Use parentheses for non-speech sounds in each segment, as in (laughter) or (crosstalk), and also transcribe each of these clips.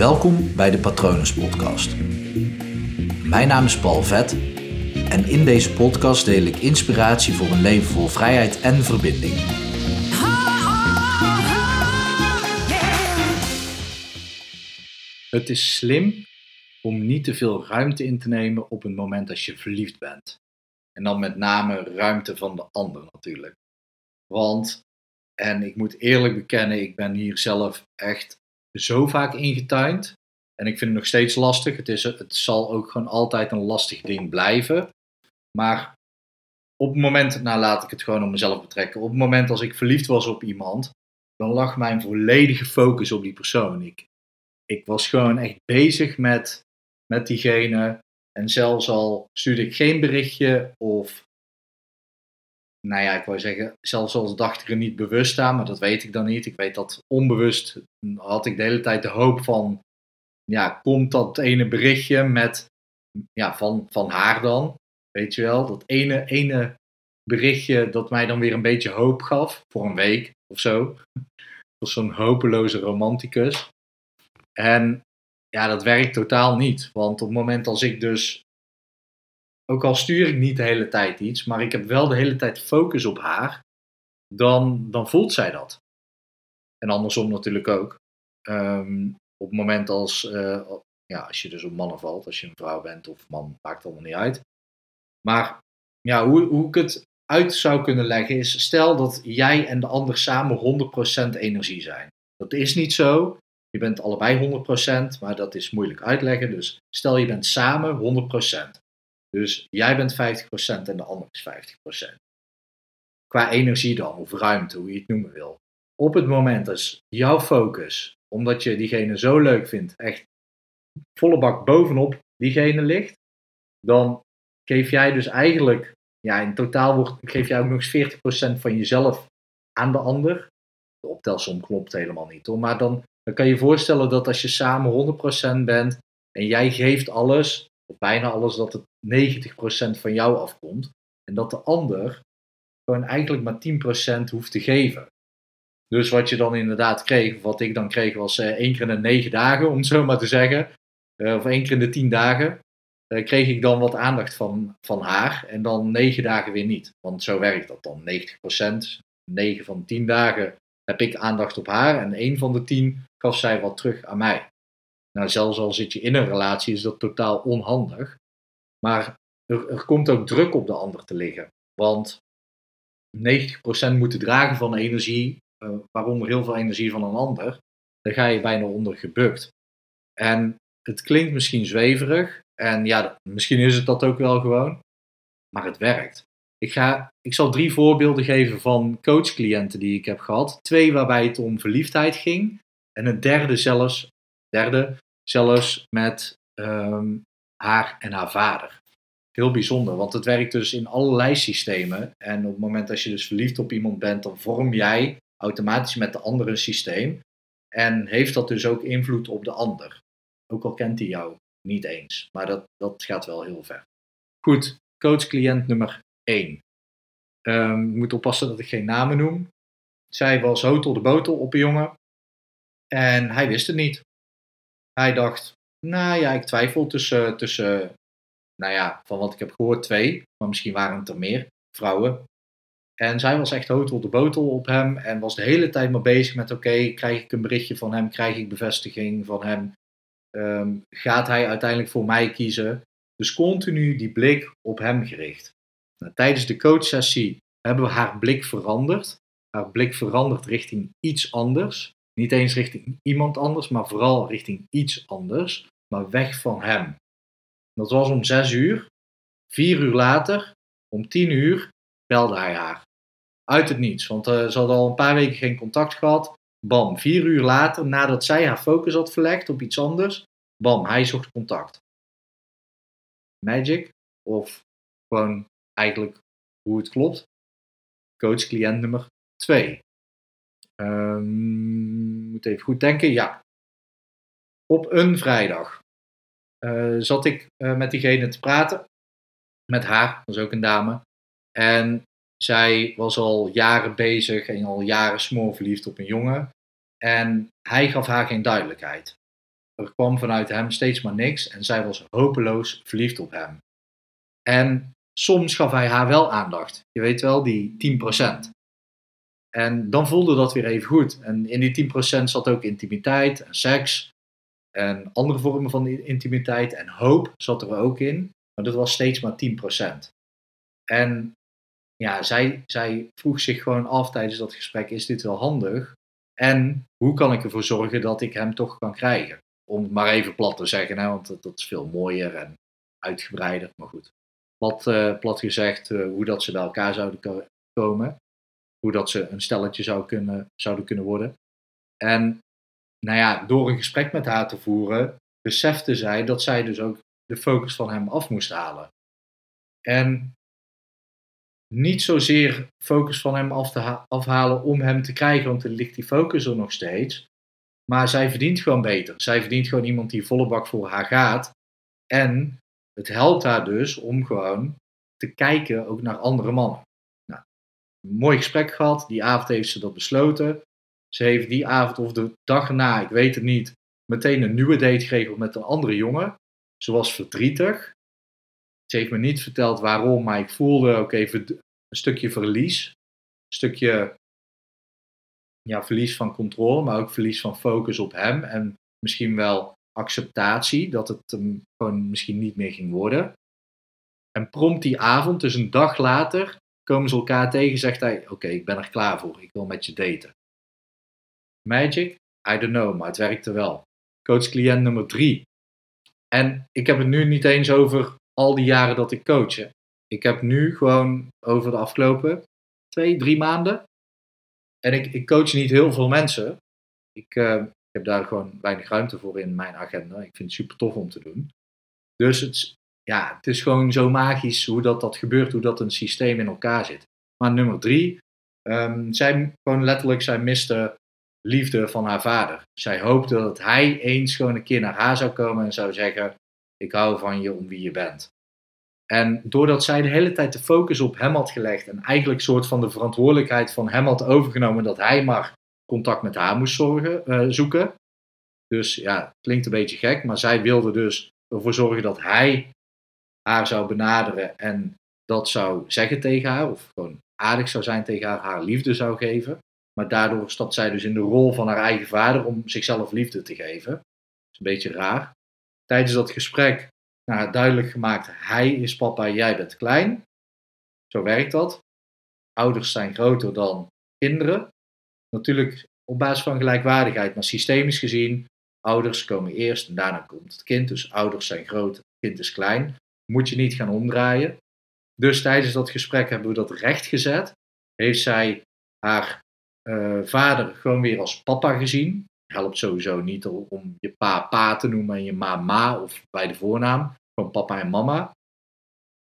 Welkom bij de Patronus Podcast. Mijn naam is Paul Vet en in deze podcast deel ik inspiratie voor een leven vol vrijheid en verbinding. Het is slim om niet te veel ruimte in te nemen op het moment dat je verliefd bent. En dan met name ruimte van de ander natuurlijk. Want, en ik moet eerlijk bekennen, ik ben hier zelf echt zo vaak ingetuind. En ik vind het nog steeds lastig. Het, is, het zal ook gewoon altijd een lastig ding blijven. Maar op het moment, nou laat ik het gewoon op mezelf betrekken. Op het moment als ik verliefd was op iemand, dan lag mijn volledige focus op die persoon. Ik, ik was gewoon echt bezig met, met diegene. En zelfs al stuurde ik geen berichtje of, nou ja, ik wou zeggen, zelfs al dacht ik er niet bewust aan, maar dat weet ik dan niet. Ik weet dat onbewust had ik de hele tijd de hoop van, ja, komt dat ene berichtje met, ja, van, van haar dan, weet je wel, dat ene, ene berichtje dat mij dan weer een beetje hoop gaf, voor een week of zo. was zo'n hopeloze romanticus. En ja, dat werkt totaal niet. Want op het moment als ik dus, ook al stuur ik niet de hele tijd iets, maar ik heb wel de hele tijd focus op haar, dan, dan voelt zij dat. En andersom natuurlijk ook. Ehm, op het moment als, uh, ja, als je dus op mannen valt, als je een vrouw bent of man, maakt allemaal niet uit. Maar ja, hoe, hoe ik het uit zou kunnen leggen is, stel dat jij en de ander samen 100% energie zijn. Dat is niet zo. Je bent allebei 100%, maar dat is moeilijk uitleggen. Dus stel je bent samen 100%. Dus jij bent 50% en de ander is 50%. Qua energie dan, of ruimte, hoe je het noemen wil. Op het moment dat jouw focus, omdat je diegene zo leuk vindt, echt volle bak bovenop diegene ligt, dan geef jij dus eigenlijk, ja, in totaal wordt, geef jij ook nog eens 40% van jezelf aan de ander. De optelsom klopt helemaal niet hoor, maar dan dan kan je je voorstellen dat als je samen 100% bent en jij geeft alles, bijna alles, dat het 90% van jou afkomt. En dat de ander gewoon eigenlijk maar 10% hoeft te geven. Dus wat je dan inderdaad kreeg, of wat ik dan kreeg, was uh, één keer in de negen dagen, om het zo maar te zeggen. Uh, of één keer in de tien dagen. Uh, kreeg ik dan wat aandacht van, van haar. En dan negen dagen weer niet. Want zo werkt dat dan. 90%, 9 van 10 dagen heb ik aandacht op haar. En één van de 10 gaf zij wat terug aan mij. Nou, zelfs al zit je in een relatie, is dat totaal onhandig. Maar er, komt ook druk op de ander te liggen. Want 90% moeten dragen van energie, uh, waaronder heel veel energie van een ander, daar ga je bijna onder gebukt. En het klinkt misschien zweverig, en ja, misschien is het dat ook wel gewoon, maar het werkt. Ik, ga, ik zal drie voorbeelden geven van coachcliënten die ik heb gehad. Twee waarbij het om verliefdheid ging en een derde zelfs, derde zelfs met ehm, haar en haar vader. Heel bijzonder, want het werkt dus in allerlei systemen. En op het moment dat je dus verliefd op iemand bent, dan vorm jij automatisch met de andere een systeem. En heeft dat dus ook invloed op de ander. Ook al kent hij jou niet eens. Maar dat, dat gaat wel heel ver. Goed, coach-cliënt nummer 1. Um, ik moet oppassen dat ik geen namen noem. Zij was hotel de botel op een jongen. En hij wist het niet. Hij dacht, nou ja, ik twijfel tussen, tussen nou ja, van wat ik heb gehoord, twee. Maar misschien waren het er meer vrouwen. En zij was echt hotel de botel op hem. En was de hele tijd maar bezig met, oké, krijg ik een berichtje van hem? Krijg ik bevestiging van hem? Um, gaat hij uiteindelijk voor mij kiezen? Dus continu die blik op hem gericht. Nou, tijdens de coachsessie hebben we haar blik veranderd. Haar blik veranderd richting iets anders. Niet eens richting iemand anders, maar vooral richting iets anders. Maar weg van hem. Dat was om zes uur. Vier uur later, om tien uur, belde hij haar. Uit het niets, want uh, ze had al een paar weken geen contact gehad. Bam, vier uur later, nadat zij haar focus had verlegd op iets anders, bam, hij zocht contact. Magic? Of gewoon eigenlijk hoe het klopt? Coach-cliënt nummer 2. Um, moet even goed denken. Ja. Op een vrijdag uh, zat ik uh, met diegene te praten. Met haar, dat is ook een dame. En zij was al jaren bezig en al jaren smoorverliefd op een jongen. En hij gaf haar geen duidelijkheid. er kwam vanuit hem steeds maar niks en zij was hopeloos verliefd op hem. En soms gaf hij haar wel aandacht. Je weet wel, die 10%. En dan voelde dat weer even goed. En in die 10% zat ook intimiteit en seks. En andere vormen van intimiteit en hoop zat er ook in. Maar dat was steeds maar 10%. En ja, zij, zij vroeg zich gewoon af tijdens dat gesprek: is dit wel handig? En hoe kan ik ervoor zorgen dat ik hem toch kan krijgen? Om het maar even plat te zeggen, hè, want dat, is veel mooier en uitgebreider. Maar goed, plat, uh, plat gezegd, uh, hoe dat ze bij elkaar zouden komen. Hoe dat ze een stelletje zou kunnen, zouden kunnen worden. En nou ja, door een gesprek met haar te voeren, besefte zij dat zij dus ook de focus van hem af moest halen. En niet zozeer focus van hem af te afhalen om hem te krijgen, want er ligt die focus er nog steeds. Maar zij verdient gewoon beter. Zij verdient gewoon iemand die volle bak voor haar gaat. En het helpt haar dus om gewoon te kijken ook naar andere mannen. Mooi gesprek gehad. Die avond heeft ze dat besloten. Ze heeft die avond of de dag erna, ik weet het niet, meteen een nieuwe date geregeld met een andere jongen. Ze was verdrietig. Ze heeft me niet verteld waarom, maar ik voelde ook even een stukje verlies. Een stukje ja, verlies van controle, maar ook verlies van focus op hem. En misschien wel acceptatie dat het hem gewoon misschien niet meer ging worden. En prompt die avond, dus een dag later, komen ze elkaar tegen. Zegt hij: Oké, ik ben er klaar voor. Ik wil met je daten. Magic? I don't know, maar het werkte wel. Coach cliënt nummer drie. En ik heb het nu niet eens over al die jaren dat ik coach. Ik heb nu gewoon over de afgelopen twee, drie maanden. En ik, ik coach niet heel veel mensen. Ik, uh, ik heb daar gewoon weinig ruimte voor in mijn agenda. Ik vind het super tof om te doen. Dus het, ja, het is gewoon zo magisch hoe dat, dat gebeurt, hoe dat een systeem in elkaar zit. Maar nummer drie, um, zij gewoon letterlijk, zij miste liefde van haar vader. Zij hoopte dat hij eens gewoon een keer naar haar zou komen en zou zeggen: Ik hou van je om wie je bent. En doordat zij de hele tijd de focus op hem had gelegd en eigenlijk soort van de verantwoordelijkheid van hem had overgenomen dat hij maar contact met haar moest zorgen, uh, zoeken. Dus ja, klinkt een beetje gek, maar zij wilde dus ervoor zorgen dat hij haar zou benaderen en dat zou zeggen tegen haar, of gewoon aardig zou zijn tegen haar, haar liefde zou geven. Maar daardoor stapt zij dus in de rol van haar eigen vader om zichzelf liefde te geven. Dat is een beetje raar. Tijdens dat gesprek nou, duidelijk gemaakt, hij is papa, jij bent klein. Zo werkt dat. Ouders zijn groter dan kinderen. Natuurlijk op basis van gelijkwaardigheid, maar systemisch gezien, ouders komen eerst en daarna komt het kind. Dus ouders zijn groot, het kind is klein. Moet je niet gaan omdraaien. Dus tijdens dat gesprek hebben we dat recht gezet. Heeft zij haar uh, vader gewoon weer als papa gezien. Helpt sowieso niet om je pa pa te noemen en je ma ma of bij de voornaam. Gewoon papa en mama.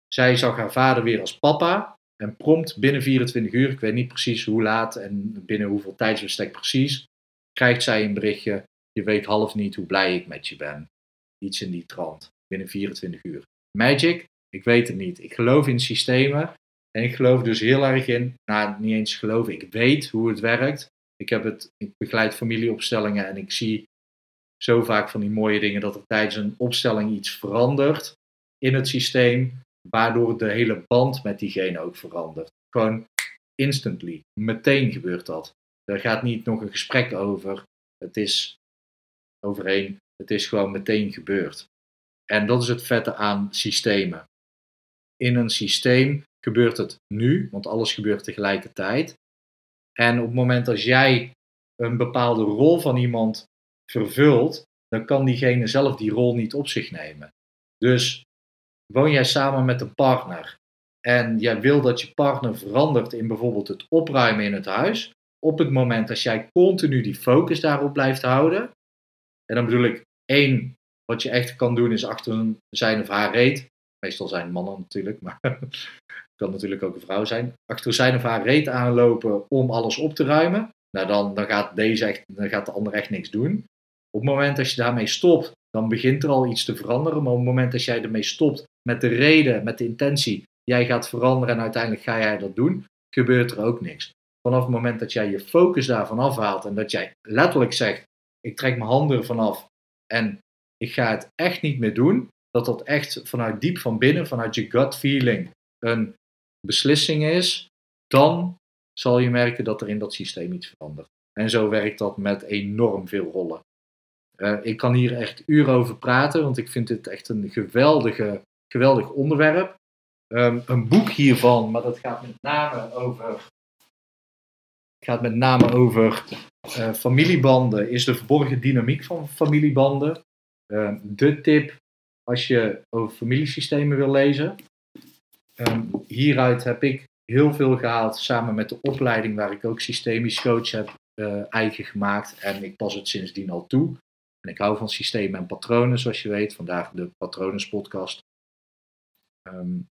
Zij zag haar vader weer als papa. En prompt binnen 24 uur, ik weet niet precies hoe laat en binnen hoeveel tijdsbestek precies, krijgt zij een berichtje. Je weet half niet hoe blij ik met je ben. Iets in die trant. Binnen 24 uur. Magic? Ik weet het niet. Ik geloof in systemen. En ik geloof dus heel erg in, nou niet eens geloven, ik weet hoe het werkt. Ik, heb het, ik begeleid familieopstellingen en ik zie zo vaak van die mooie dingen dat er tijdens een opstelling iets verandert in het systeem, waardoor de hele band met diegene ook verandert. Gewoon instantly, meteen gebeurt dat. Er gaat niet nog een gesprek over, het is overheen, het is gewoon meteen gebeurd. En dat is het vette aan systemen. In een systeem gebeurt het nu, want alles gebeurt tegelijkertijd. En op het moment dat jij een bepaalde rol van iemand vervult, dan kan diegene zelf die rol niet op zich nemen. Dus woon jij samen met een partner en jij wil dat je partner verandert in bijvoorbeeld het opruimen in het huis, op het moment dat jij continu die focus daarop blijft houden, en dan bedoel ik één, wat je echt kan doen is achter zijn of haar reet, meestal zijn mannen natuurlijk, maar (laughs) kan natuurlijk ook een vrouw zijn, achter zijn of haar reet aanlopen om alles op te ruimen, nou dan, dan, gaat deze echt, dan gaat de ander echt niks doen. Op het moment dat je daarmee stopt, dan begint er al iets te veranderen. Maar op het moment dat jij ermee stopt met de reden, met de intentie, jij gaat veranderen en uiteindelijk ga jij dat doen, gebeurt er ook niks. Vanaf het moment dat jij je focus daarvan afhaalt en dat jij letterlijk zegt, ik trek mijn handen ervan af en ik ga het echt niet meer doen, dat dat echt vanuit diep van binnen, vanuit je gut feeling, een beslissing is, dan zal je merken dat er in dat systeem iets verandert. En zo werkt dat met enorm veel rollen. Uh, ik kan hier echt uren over praten, want ik vind dit echt een geweldige, geweldig onderwerp. Um, een boek hiervan, maar dat gaat met name over, gaat met name over uh, familiebanden, is de verborgen dynamiek van familiebanden. Uh, de tip als je over familiesystemen wil lezen. Um, hieruit heb ik heel veel gehaald samen met de opleiding waar ik ook systemisch coach heb uh, eigen gemaakt. En ik pas het sindsdien al toe. En ik hou van systemen en patronen, zoals je weet. Vandaag de Patronus podcast. Um,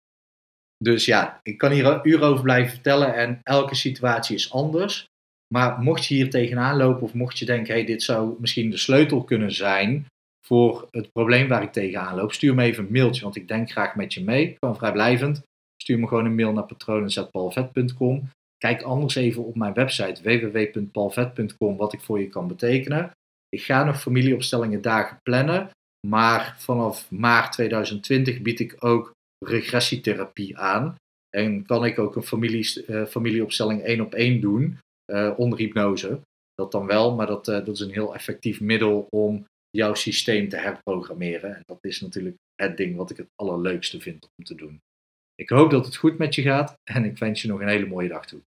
dus ja, ik kan hier uren over blijven vertellen en elke situatie is anders. Maar mocht je hier tegenaan lopen of mocht je denken, hey, dit zou misschien de sleutel kunnen zijn voor het probleem waar ik tegenaan loop, stuur me even een mailtje, want ik denk graag met je mee. Gewoon vrijblijvend. Stuur me gewoon een mail naar patronen.palvet.com. Kijk anders even op mijn website www.palvet.com wat ik voor je kan betekenen. Ik ga nog familieopstellingen dagen plannen, maar vanaf maart 2020 bied ik ook regressietherapie aan. En kan ik ook een familie, uh, familieopstelling één op één doen uh, onder hypnose. Dat dan wel, maar dat, uh, dat is een heel effectief middel om jouw systeem te herprogrammeren. En dat is natuurlijk het ding wat ik het allerleukste vind om te doen. Ik hoop dat het goed met je gaat en ik wens je nog een hele mooie dag toe.